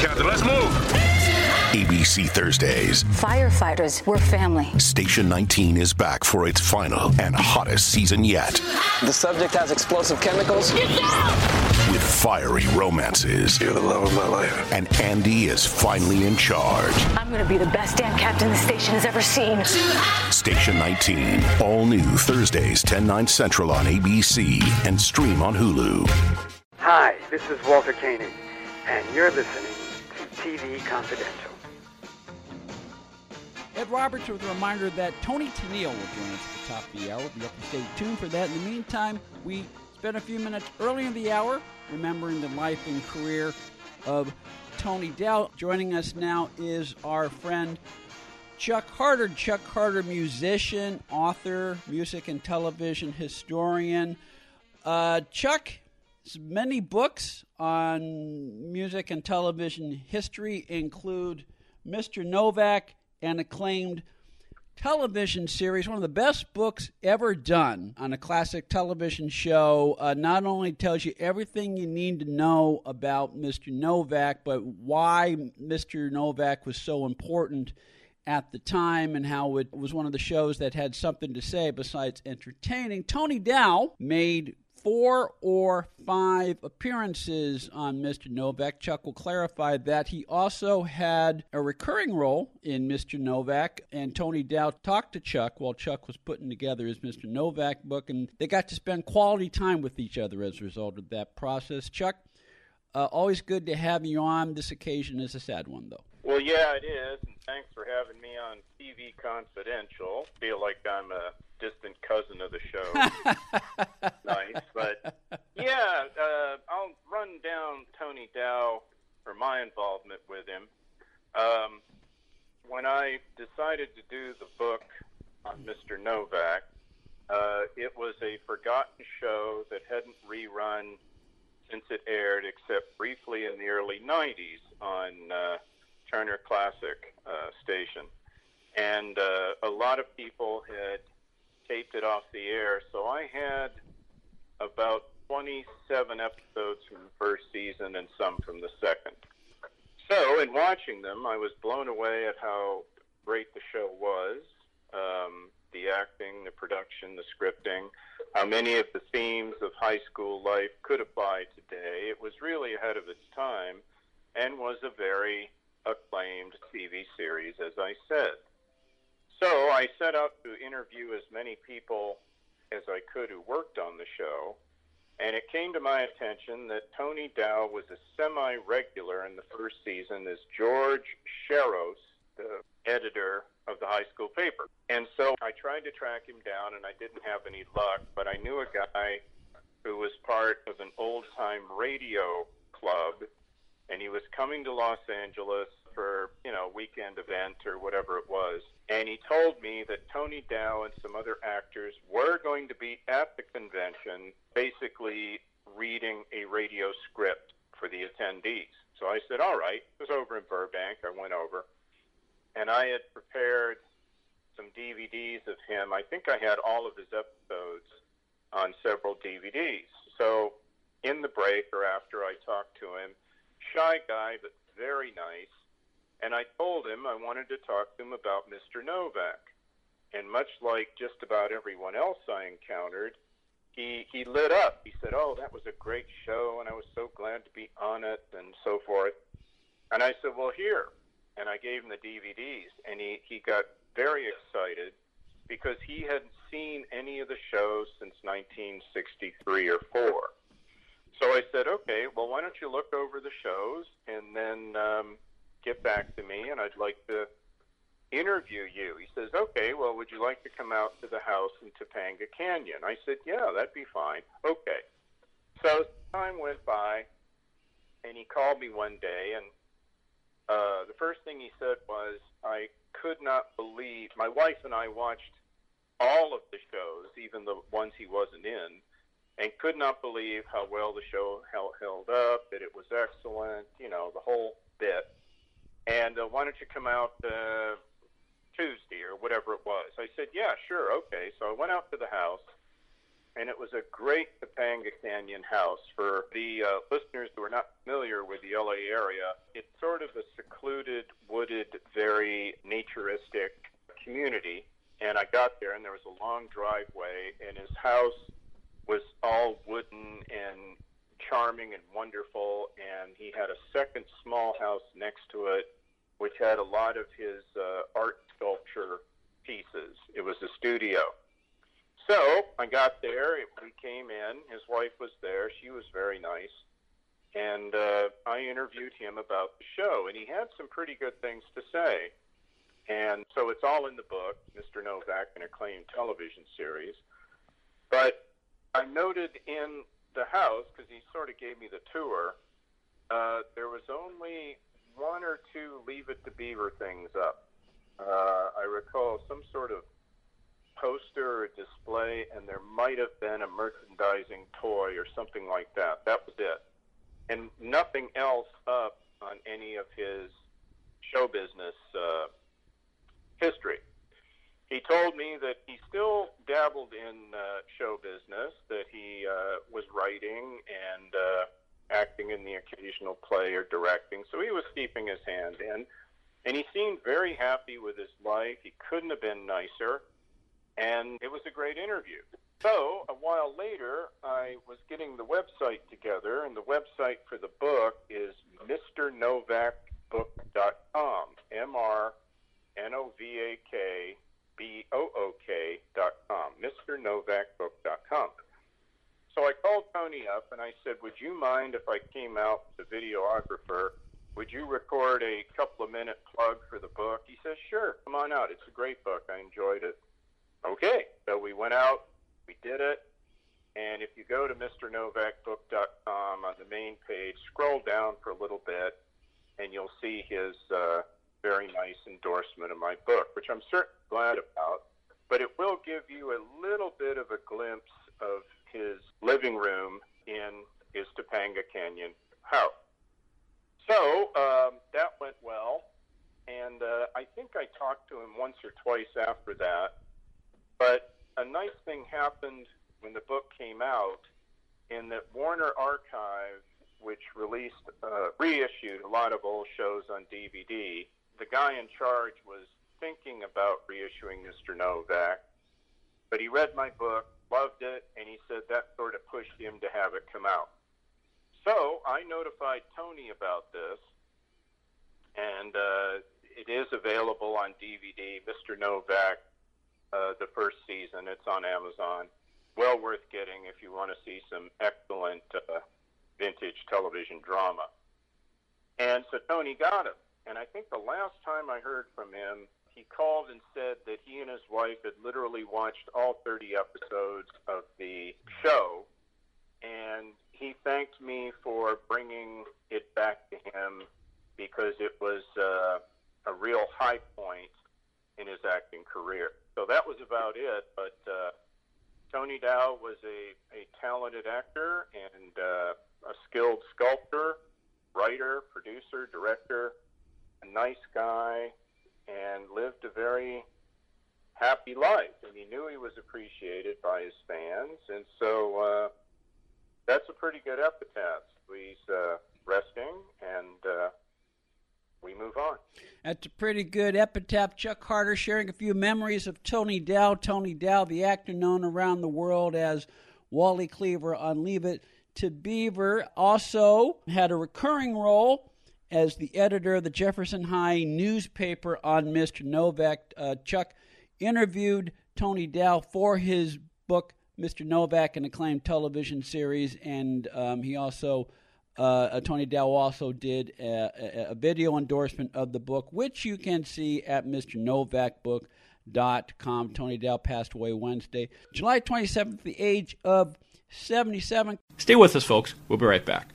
Captain. Let's move. ABC Thursdays. Firefighters, we're family. Station 19 is back for its final and hottest season yet. The subject has explosive chemicals. With fiery romances. You're the love of my life. And Andy is finally in charge. I'm going to be the best damn captain the station has ever seen. Station 19. All new Thursdays, 10, 9 central on ABC and stream on Hulu. Hi, this is Walter Koenig, and you're listening to TV Confidential. Ed Roberts with a reminder that Toni Tennille will join us at the top of the hour. Be up to stay tuned for that. In the meantime, we spent a few minutes early in the hour remembering the life and career of Tony Dow. Joining us now is our friend Chuck Harter. Chuck Harter, musician, author, music and television historian. Uh, Chuck, many books on music and television history include Mr. Novak an acclaimed television series, one of the best books ever done on a classic television show. Uh, not only tells you everything you need to know about Mr. Novak, but why Mr. Novak was so important at the time and how it was one of the shows that had something to say besides entertaining. Tony Dow made four or five appearances on Mr. Novak. Chuck will clarify that. He also had a recurring role in Mr. Novak, and Tony Dow talked to Chuck while Chuck was putting together his Mr. Novak book, and they got to spend quality time with each other as a result of that process. Chuck, uh, always good to have you on. This occasion is a sad one, though. Well, yeah, it is, and thanks for having me on TV Confidential. Feel like I'm a distant cousin of the show. nice, but yeah, uh, I'll run down Tony Dow for my involvement with him. Um, when I decided to do the book on Mr. Novak, uh, it was a forgotten show that hadn't rerun since it aired, except briefly in the early 90s on uh, Turner Classic uh, station. And uh, a lot of people had taped it off the air, so I had about 27 episodes from the first season and some from the second. So, in watching them, I was blown away at how great the show was um, the acting, the production, the scripting, how many of the themes of high school life could apply today. It was really ahead of its time and was a very acclaimed TV series, as I said. So I set out to interview as many people as I could who worked on the show, and it came to my attention that Tony Dow was a semi regular in the first season as George Sherros, the editor of the high school paper. And so I tried to track him down, and I didn't have any luck, but I knew a guy who was part of an old time radio club, and he was coming to Los Angeles for, you know, weekend event or whatever it was. And he told me that Tony Dow and some other actors were going to be at the convention, basically reading a radio script for the attendees. So I said, all right. It was over in Burbank. I went over. And I had prepared some DVDs of him. I think I had all of his episodes on several DVDs. So in the break or after I talked to him, shy guy, but very nice. And I told him I wanted to talk to him about Mr. Novak. And much like just about everyone else I encountered, he, he lit up. He said, Oh, that was a great show, and I was so glad to be on it, and so forth. And I said, Well, here. And I gave him the DVDs, and he, he got very excited because he hadn't seen any of the shows since 1963 or 4. So I said, okay, well, why don't you look over the shows and then um, get back to me, and I'd like to interview you. He says, okay, well, would you like to come out to the house in Topanga Canyon? I said, yeah, that'd be fine. Okay. So time went by, and he called me one day, and uh, the first thing he said was, I could not believe, my wife and I watched all of the shows, even the ones he wasn't in, and could not believe how well the show held, held up, that it was excellent, you know, the whole bit. And uh, why don't you come out uh, Tuesday or whatever it was? I said, yeah, sure, okay. So I went out to the house, and it was a great Topanga Canyon house. For the uh, listeners who are not familiar with the LA area, it's sort of a secluded, wooded, very naturistic community. And I got there, and there was a long driveway, and his house was all wooden and charming and wonderful. And he had a second small house next to it, which had a lot of his uh, art sculpture pieces. It was a studio. So I got there. We came in. His wife was there. She was very nice. And uh, I interviewed him about the show, and he had some pretty good things to say. And so it's all in the book, Mr. Novak, an acclaimed television series. But I noted in the house, because he sort of gave me the tour, uh, there was only one or two Leave It to Beaver things up. Uh, I recall some sort of poster or display, and there might have been a merchandising toy or something like that. That was it. And nothing else up on any of his show business uh, history. He told me that he still dabbled in uh, show business, that he uh, was writing and uh, acting in the occasional play or directing, so he was keeping his hand in. And he seemed very happy with his life. He couldn't have been nicer. And it was a great interview. So, a while later, I was getting the website together, and the website for the book is MrNovakBook.com. M R N O V A K B O O K.com. MrNovakBook.com. So I called Tony up and I said, Would you mind if I came out a videographer? Would you record a couple of minute plug for the book? He says, Sure, come on out. It's a great book. I enjoyed it. Okay, so we went out, we did it, and if you go to MrNovakBook.com on the main page, scroll down for a little bit, and you'll see his uh, very nice endorsement of my book, which I'm certainly glad about. But it will give you a little bit of a glimpse of his living room in his Topanga Canyon house. So um, that went well, and uh, I think I talked to him once or twice after that. But a nice thing happened when the book came out, in that Warner Archive, which released uh, reissued a lot of old shows on DVD, guy in charge was thinking about reissuing Mr. Novak, but he read my book, loved it, and he said that sort of pushed him to have it come out. So I notified Tony about this, and uh, it is available on DVD. Mr. Novak uh, the first season. It's on Amazon. Well worth getting if you want to see some excellent uh, vintage television drama. And so Tony got him. And I think the last time I heard from him, he called and said that he and his wife had literally watched all 30 episodes of the show. And he thanked me for bringing it back to him because it was uh, a real high point in his acting career. So that was about it. But uh, Tony Dow was a, a talented actor and uh, a skilled sculptor, writer, producer, director, nice guy, and lived a very happy life. And he knew he was appreciated by his fans. And so uh, that's a pretty good epitaph. He's uh, resting and uh, we move on. That's a pretty good epitaph. Chuck Harter sharing a few memories of Tony Dow. Tony Dow, the actor known around the world as Wally Cleaver on Leave It to Beaver, also had a recurring role as the editor of the Jefferson High newspaper on Mr. Novak. Uh, Chuck interviewed Tony Dow for his book, Mr. Novak, an acclaimed television series, and um, he also uh, Tony Dow also did a, a, video endorsement of the book, which you can see at MrNovakBook.com. Tony Dow passed away Wednesday, July 27th, the age of 77. Stay with us, folks. We'll be right back.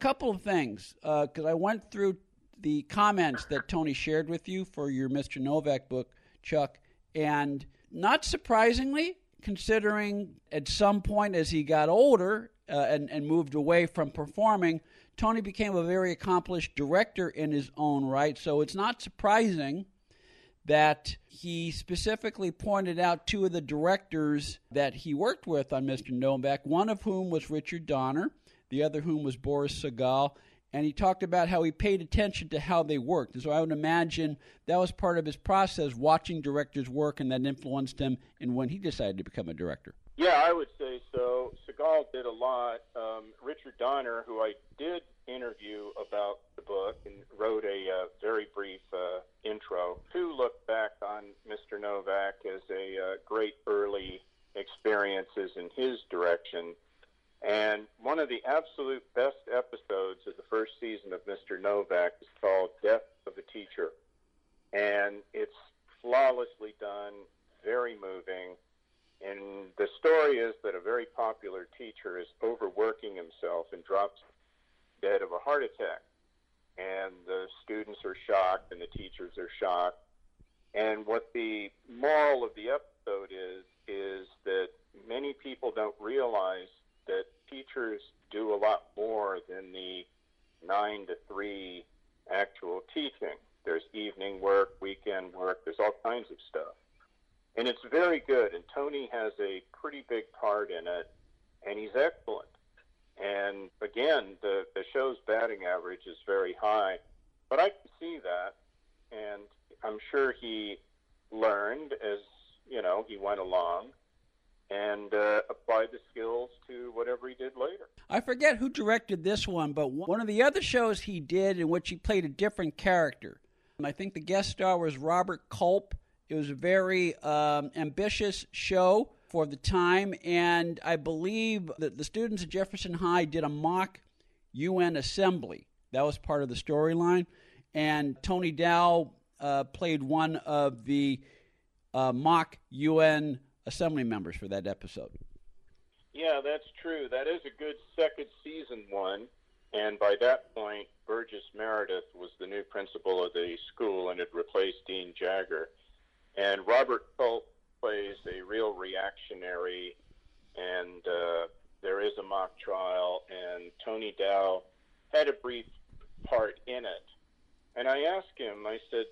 Couple of things, because uh, I went through the comments that Tony shared with you for your Mr. Novak book, Chuck, and not surprisingly, considering at some point as he got older, uh, and, and moved away from performing, Tony became a very accomplished director in his own right. So it's not surprising that he specifically pointed out two of the directors that he worked with on Mr. Novak, one of whom was Richard Donner, the other whom was Boris Sagal. and he talked about how he paid attention to how they worked. And so I would imagine that was part of his process, watching directors work, and that influenced him in when he decided to become a director. Yeah, I would say so. Sagal did a lot. Um, Richard Donner, who I did interview about the book and wrote a uh, very brief uh, intro, to look back on Mr. Novak as a uh, great early experiences in his direction. And one of the absolute best episodes of the first season of Mr. Novak is called Death of a Teacher. And it's flawlessly done, very moving and the story is that a very popular teacher is overworking himself and drops dead of a heart attack. And the students are shocked and the teachers are shocked. And what the moral of the episode is, is that many people don't realize that teachers do a lot more than the nine to three actual teaching. There's evening work, weekend work, there's all kinds of stuff and it's very good. And Tony has a pretty big part in it, and he's excellent. And again, the the show's batting average is very high, but I can see that, and I'm sure he learned as you know he went along and uh, applied the skills to whatever he did later. I forget who directed this one, but one of the other shows he did in which he played a different character. I think the guest star was Robert Culp it was a very um, ambitious show for the time, and I believe that the students at Jefferson High did a mock UN assembly. That was part of the storyline, and Tony Dow uh, played one of the uh, mock UN assembly members for that episode. Yeah, that's true. That is a good second season one. And by that point, Burgess Meredith was the new principal of the school and had replaced Dean Jagger. And Robert Culp plays a real reactionary, and uh, there is a mock trial, and Tony Dow had a brief part in it. And I asked him, I said,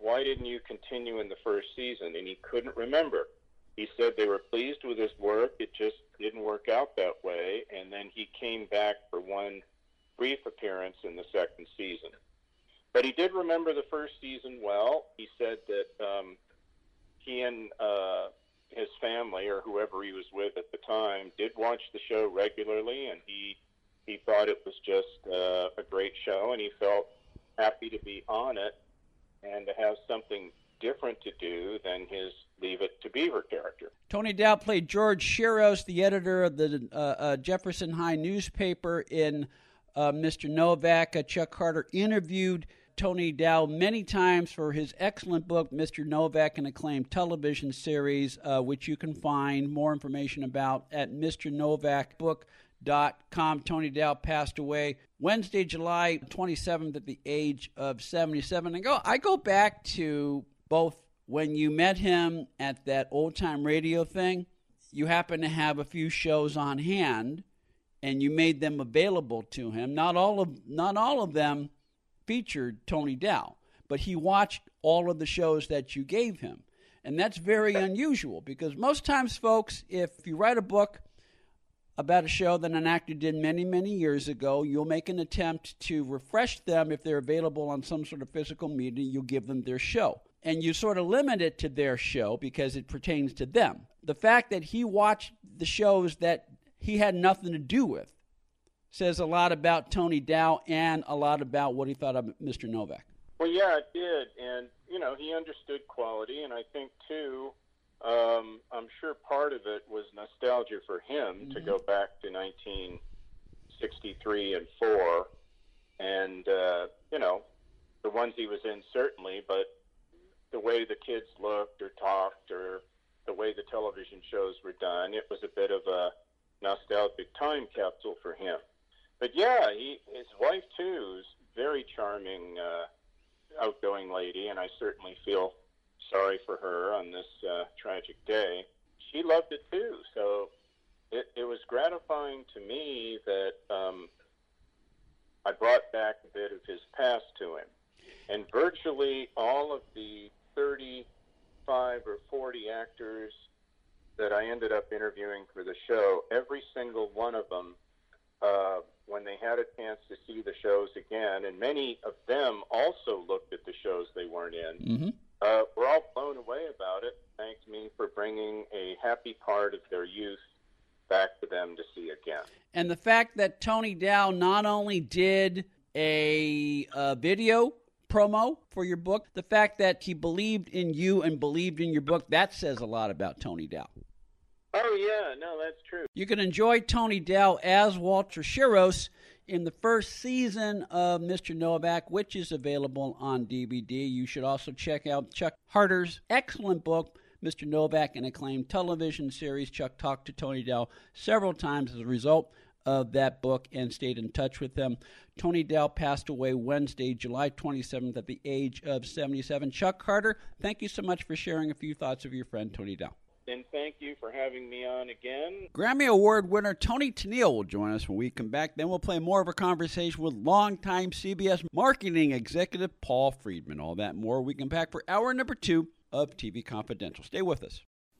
why didn't you continue in the first season? And he couldn't remember. He said they were pleased with his work, it just didn't work out that way, and then he came back for one brief appearance in the second season. But he did remember the first season well. He said that um, he and uh, his family or whoever he was with at the time did watch the show regularly, and he he thought it was just uh, a great show, and he felt happy to be on it and to have something different to do than his Leave It to Beaver character. Tony Dow played George Shiros, the editor of the uh, uh, Jefferson High newspaper in uh, Mr. Novak. Uh, Chuck Harter interviewed Tony Dow many times for his excellent book, Mr. Novak, an acclaimed television series, uh, which you can find more information about at MrNovakBook.com. Tony Dow passed away Wednesday, July 27th at the age of 77. I go, I go back to both when you met him at that old time radio thing, you happened to have a few shows on hand and you made them available to him. Not all of not all of them featured Tony Dow, but he watched all of the shows that you gave him. And that's very unusual because most times, folks, if you write a book about a show that an actor did many, many years ago, you'll make an attempt to refresh them if they're available on some sort of physical media, you'll give them their show. And you sort of limit it to their show because it pertains to them. The fact that he watched the shows that he had nothing to do with says a lot about Tony Dow and a lot about what he thought of Mr. Novak. Well, yeah, it did, and you know he understood quality, and I think too. Um, I'm sure part of it was nostalgia for him mm-hmm. to go back to 1963 and four, and uh, you know the ones he was in certainly, but the way the kids looked or talked or the way the television shows were done, it was a bit of a nostalgic time capsule for him but yeah, he, his wife too is very charming, uh, outgoing lady, and I certainly feel sorry for her on this uh, tragic day. She loved it too, so it, it was gratifying to me that um, I brought back a bit of his past to him, and virtually all of the 35 or 40 actors that I ended up interviewing for the show, every single one of them uh, when they had a chance to see the shows again, and many of them also looked at the shows they weren't in. Mm-hmm. Uh, we're all blown away about it. Thanks me for bringing a happy part of their youth back to them to see again. And the fact that Tony Dow not only did a, a video promo for your book, the fact that he believed in you and believed in your book, that says a lot about Tony Dow. Oh, yeah, no, that's true. You can enjoy Tony Dow as Walter Shiros in the first season of Mr. Novak, which is available on DVD. You should also check out Chuck Harter's excellent book, Mr. Novak, an acclaimed television series. Chuck talked to Tony Dow several times as a result of that book and stayed in touch with them. Tony Dow passed away Wednesday, July 27th, at the age of 77. Chuck Harter, thank you so much for sharing a few thoughts of your friend Tony Dow. And thank you for having me on again. Grammy Award winner Toni Tennille will join us when we come back. Then we'll play more of a conversation with longtime CBS marketing executive Paul Friedman. All that more we come back for hour number two of TV Confidential. Stay with us.